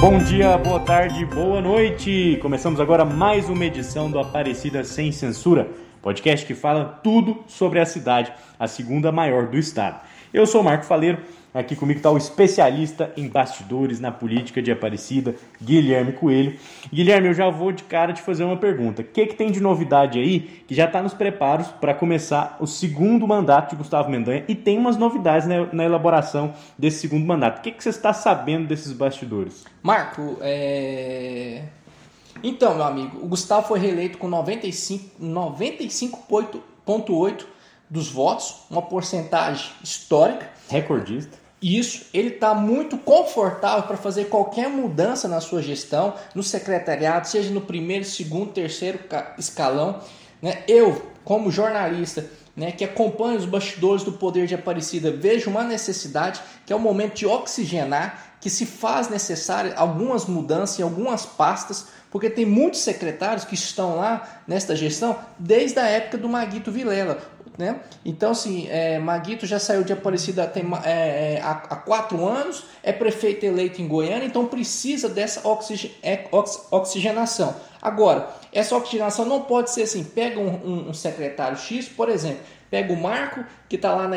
Bom dia, boa tarde, boa noite! Começamos agora mais uma edição do Aparecida Sem Censura, podcast que fala tudo sobre a cidade, a segunda maior do estado. Eu sou Marco Faleiro, aqui comigo está o especialista em bastidores na política de Aparecida, Guilherme Coelho. Guilherme, eu já vou de cara te fazer uma pergunta. O que, que tem de novidade aí que já está nos preparos para começar o segundo mandato de Gustavo Mendanha e tem umas novidades na, na elaboração desse segundo mandato. O que, que você está sabendo desses bastidores? Marco, é... então, meu amigo, o Gustavo foi reeleito com 95,8% 95 dos votos, uma porcentagem histórica. Recordista. Isso, ele está muito confortável para fazer qualquer mudança na sua gestão, no secretariado, seja no primeiro, segundo, terceiro escalão. Né? Eu, como jornalista, né, que acompanha os bastidores do poder de Aparecida, vejo uma necessidade que é o momento de oxigenar, que se faz necessário algumas mudanças em algumas pastas, porque tem muitos secretários que estão lá nesta gestão desde a época do Maguito Vilela. Né? Então, assim, é, Maguito já saiu de Aparecida tem, é, é, há, há, quatro anos, é prefeito eleito em Goiânia, então precisa dessa é, ox, oxigenação. Agora, essa oxigenação não pode ser assim: pega um, um, um secretário X, por exemplo, pega o Marco, que está lá na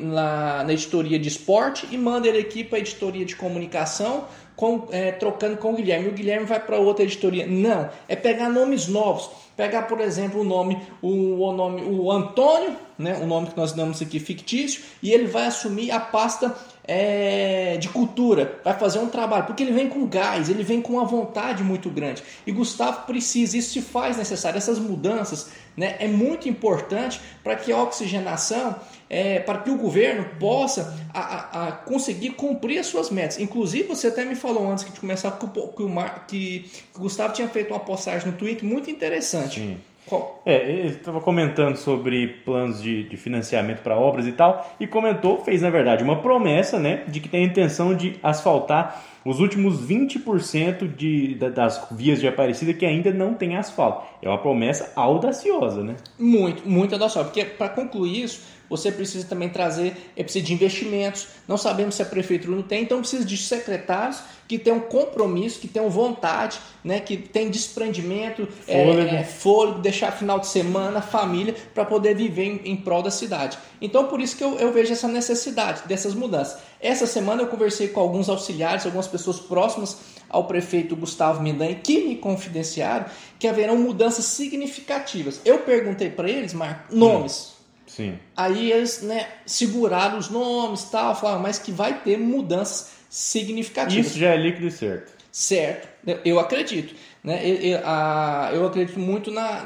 na, na editoria de esporte, e manda ele aqui para a editoria de comunicação, com, é, trocando com o Guilherme. O Guilherme vai para outra editoria. Não, é pegar nomes novos Pegar, por exemplo, o nome, o, o nome, o Antônio, né, o nome que nós damos aqui fictício, e ele vai assumir a pasta é, de cultura, vai fazer um trabalho, porque ele vem com gás, ele vem com uma vontade muito grande. E Gustavo precisa, isso se faz necessário, essas mudanças né, é muito importante para que a oxigenação, é, para que o governo possa a, a, a conseguir cumprir as suas metas. Inclusive, você até me falou antes de começar que, que, o, Mar, que, que o Gustavo tinha feito uma postagem no Twitter muito interessante. Sim. É, ele estava comentando sobre planos de, de financiamento para obras e tal, e comentou, fez na verdade uma promessa, né, de que tem a intenção de asfaltar os últimos 20% de, das vias de Aparecida que ainda não tem asfalto. É uma promessa audaciosa, né? Muito, muito audaciosa, porque para concluir isso, você precisa também trazer, é preciso de investimentos. Não sabemos se a prefeitura não tem, então precisa de secretários que tenham compromisso, que tenham vontade, né, que tem desprendimento, é, fôlego, é, é, fôlego deixar final de semana, família, para poder viver em, em, prol da cidade. Então, por isso que eu, eu, vejo essa necessidade dessas mudanças. Essa semana eu conversei com alguns auxiliares, algumas pessoas próximas ao prefeito Gustavo Mendanha, que me confidenciaram que haverão mudanças significativas. Eu perguntei para eles, Marco, nomes. Sim. Aí eles né, seguraram os nomes e tal, falaram, mas que vai ter mudanças significativas. Isso já é líquido e certo. Certo, eu acredito. Né? Eu, eu acredito muito na,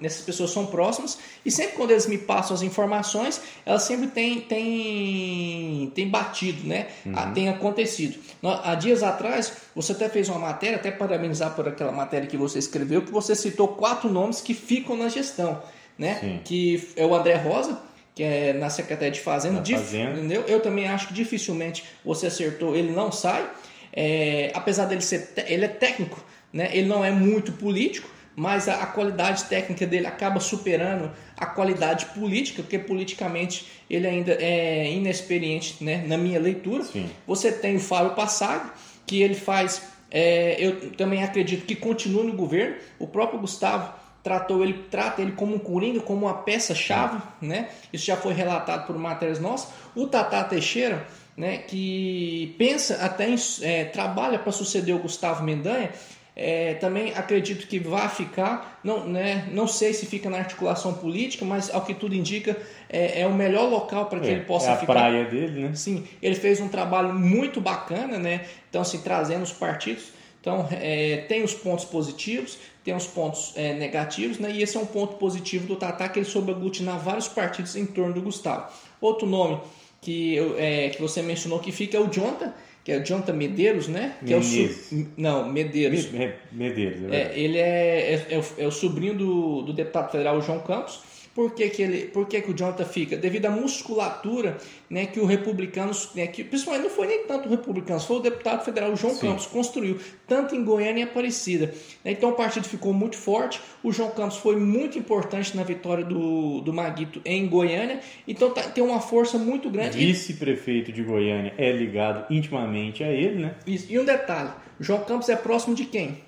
nessas pessoas são próximas e sempre quando eles me passam as informações, elas sempre têm, têm, têm batido, né? Uhum. Ah, tem acontecido. Há dias atrás, você até fez uma matéria, até parabenizar por aquela matéria que você escreveu, que você citou quatro nomes que ficam na gestão, né? Sim. Que é o André Rosa, que é na Secretaria de Fazenda. Fazenda. Entendeu? Eu também acho que dificilmente você acertou, ele não sai. É, apesar dele ser, ele é técnico, né? ele não é muito político, mas a, a, qualidade técnica dele acaba superando a qualidade política, porque politicamente ele ainda é inexperiente né? na minha leitura. Sim. Você tem o Fábio Passado, que ele faz, é, eu também acredito que continua no governo, o próprio Gustavo tratou ele trata ele como um coringa, como uma peça-chave, né? Isso já foi relatado por matérias nossas. O Tata Teixeira, né, que pensa até em, é, trabalha para suceder o Gustavo Mendanha, é, também acredito que vai ficar, não, né, não sei se fica na articulação política, mas ao que tudo indica é, é o melhor local para que é, ele possa é a ficar. praia dele, né? Sim, ele fez um trabalho muito bacana, né? Então, assim, trazendo os partidos. Então, é, tem os pontos positivos, tem os pontos é, negativos, né? E esse é um ponto positivo do Tatá, que ele soube aglutinar vários partidos em torno do Gustavo. Outro nome que, eu, é, que você mencionou que fica é o Jonathan, que é o Jonathan Medeiros, né? Que é o su... Não, Medeiros. Medeiros, é, é ele é, é, é, o, é o sobrinho do, do deputado federal João Campos. Por que, que, ele, por que, que o Jonathan fica? Devido à musculatura né, que o republicanos, né, que, principalmente não foi nem tanto o republicanos, foi o deputado federal João Sim. Campos, construiu, tanto em Goiânia e Aparecida. Então o partido ficou muito forte, o João Campos foi muito importante na vitória do, do Maguito em Goiânia, então tá, tem uma força muito grande. Vice-prefeito de Goiânia é ligado intimamente a ele, né? Isso. E um detalhe, João Campos é próximo de quem?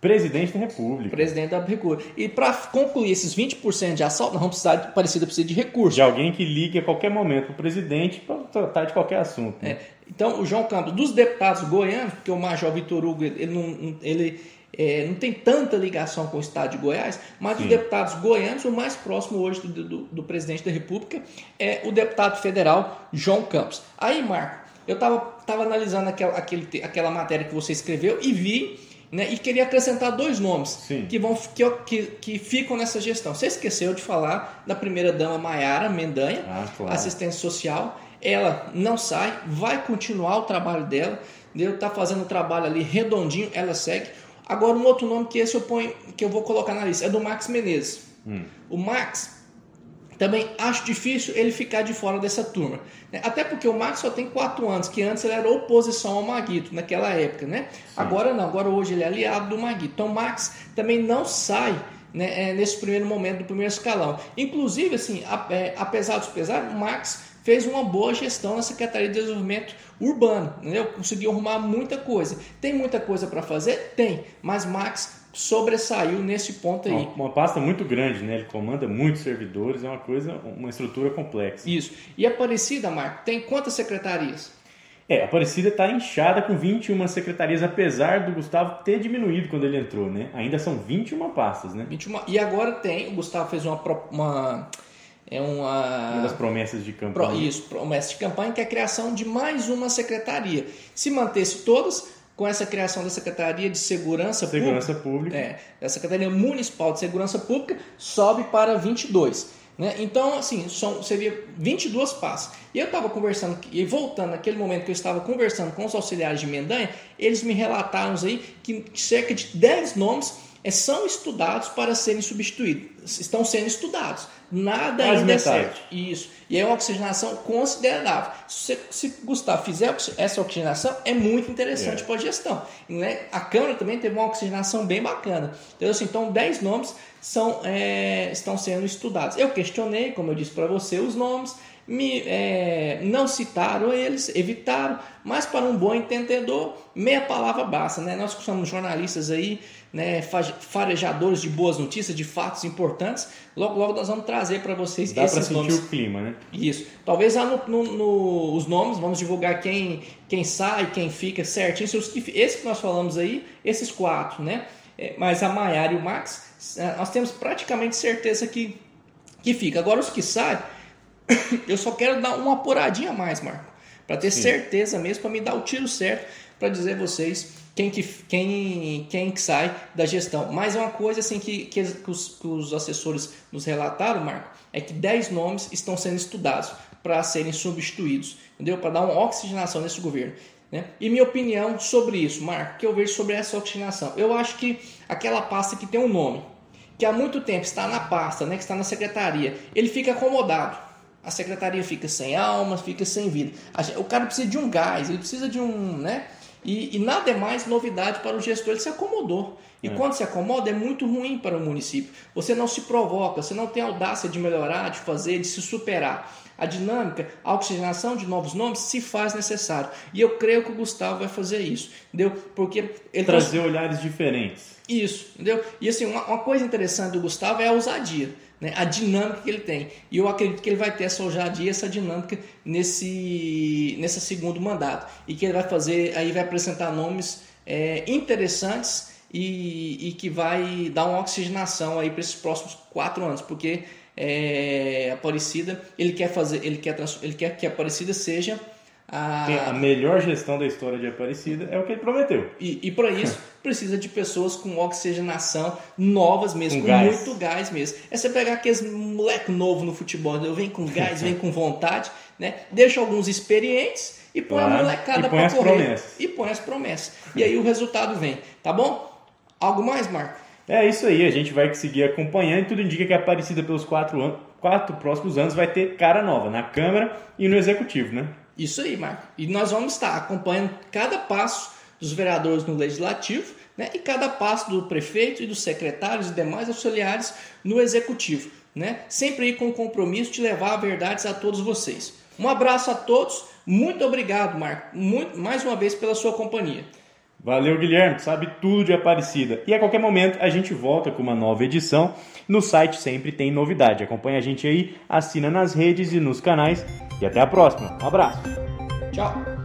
Presidente da República. Presidente da República. E para concluir esses 20% de assalto, nós vamos precisar, Aparecida precisa de recursos. De alguém que ligue a qualquer momento para o presidente para tratar de qualquer assunto. Né? É. Então, o João Campos, dos deputados goianos, porque o Major Vitor Hugo, ele não, ele, é, não tem tanta ligação com o estado de Goiás, mas Sim. dos deputados goianos, o mais próximo hoje do, do, do, presidente da República é o deputado federal João Campos. Aí, Marco, eu estava tava analisando aquela, aquele, aquela matéria que você escreveu e vi né? E queria acrescentar dois nomes que, vão, que, que, que, ficam nessa gestão. Você esqueceu de falar da primeira-dama Maiara Mendanha, ah, claro. assistente social. Ela não sai, vai continuar o trabalho dela. Está fazendo o trabalho ali redondinho, ela segue. Agora, um outro nome que esse eu ponho, que eu vou colocar na lista, é do Max Menezes. Hum. O Max também acho difícil ele ficar de fora dessa turma. Né? Até porque o Max só tem quatro anos, que antes ele era oposição ao Maguito, naquela época. Né? Agora não, agora hoje ele é aliado do Maguito. Então o Max também não sai né, é, nesse primeiro momento do primeiro escalão. Inclusive, assim, é, apesar dos pesares, o Max fez uma boa gestão na Secretaria de Desenvolvimento Urbano, entendeu? conseguiu arrumar muita coisa. Tem muita coisa para fazer? Tem, mas Max sobressaiu nesse ponto aí. Uma, uma, pasta muito grande, né? Ele comanda muitos servidores, é uma coisa, uma estrutura complexa. Isso. E a Aparecida, Marco, tem quantas secretarias? É, a Aparecida está inchada com 21 secretarias, apesar do Gustavo ter diminuído quando ele entrou, né? Ainda são 21 pastas, né? 21. E agora tem, o Gustavo fez uma, uma é uma... uma das promessas de campanha. Isso, promessa de campanha, que é a criação de mais uma secretaria. Se mantesse todas, com essa criação da Secretaria de Segurança, Segurança Pública, Pública. É, da Secretaria Municipal de Segurança Pública, sobe para 22. Né? Então, assim, são, seria 22 passos. E eu estava conversando, e voltando naquele momento que eu estava conversando com os auxiliares de Mendanha, eles me relataram aí que cerca de 10 nomes são estudados para serem substituídos. Estão sendo estudados. Nada Mais ainda é certo. Isso. E é uma oxigenação considerável. Se, se Gustavo fizer essa oxigenação, é muito interessante é. para a gestão. Né? A Câmara também teve uma oxigenação bem bacana. Então, assim, então 10 nomes são, é, estão sendo estudados. Eu questionei, como eu disse para você, os nomes me, é, não citaram eles, evitaram, mas para um bom entendedor, meia palavra basta. Né? Nós que somos jornalistas aí, né, farejadores de boas notícias, de fatos importantes, logo logo nós vamos trazer para vocês Dá esses sentir nomes. o clima, né? Isso. Talvez lá no, no, no, os nomes, vamos divulgar quem, quem sai, quem fica certinho. Esse que nós falamos aí, esses quatro, né? É, mas a Maiara e o Max, é, nós temos praticamente certeza que, que fica. Agora os que saem eu só quero dar uma apuradinha a mais, Marco, para ter Sim. certeza mesmo, para me dar o tiro certo, para dizer a vocês quem que, quem, quem que sai da gestão. Mas é uma coisa assim que, que, os, que os assessores nos relataram, Marco, é que 10 nomes estão sendo estudados para serem substituídos, entendeu? Para dar uma oxigenação nesse governo. Né? E minha opinião sobre isso, Marco, que eu vejo sobre essa oxigenação. Eu acho que aquela pasta que tem um nome, que há muito tempo está na pasta, né, que está na secretaria, ele fica acomodado a secretaria fica sem alma, fica sem vida. O cara precisa de um gás, ele precisa de um, né? E, e nada é mais novidade para o gestor, ele se acomodou. E é. quando se acomoda, é muito ruim para o município. Você não se provoca, você não tem audácia de melhorar, de fazer, de se superar. A dinâmica, a oxigenação de novos nomes se faz necessário. E eu creio que o Gustavo vai fazer isso, entendeu? Porque ele trazer olhares diferentes. Isso, entendeu? E assim, uma, uma coisa interessante do Gustavo é a ousadia né, a dinâmica que ele tem. E eu acredito que ele vai ter essa ousadia, essa dinâmica nesse, nesse segundo mandato. E que ele vai fazer, aí vai apresentar nomes é, interessantes e, e, que vai dar uma oxigenação aí para esses próximos quatro anos, porque é, Aparecida ele quer fazer, ele quer, ele quer que a Aparecida seja a... a melhor gestão da história de Aparecida é o que ele prometeu. E, e para isso precisa de pessoas com oxigenação novas mesmo, com, com gás. muito gás mesmo. É você pegar aqueles moleque novo no futebol, eu vem com gás, vem com vontade, né? Deixa alguns experientes e põe claro. a molecada para correr. Promessas. E põe as promessas. E aí o resultado vem, tá bom? Algo mais, Marco? É isso aí, a gente vai seguir acompanhando e tudo indica que a Aparecida pelos quatro, quatro próximos anos vai ter cara nova na Câmara e no Executivo, né? Isso aí, Marco. E nós vamos estar acompanhando cada passo dos vereadores no Legislativo né, e cada passo do prefeito e dos secretários e demais auxiliares no Executivo. Né? Sempre aí com o compromisso de levar verdades a todos vocês. Um abraço a todos, muito obrigado, Marco, muito, mais uma vez pela sua companhia. Valeu, Guilherme, sabe tudo de Aparecida. E a qualquer momento a gente volta com uma nova edição. No site sempre tem novidade. Acompanhe a gente aí, assina nas redes e nos canais. E até a próxima. Um abraço. Tchau.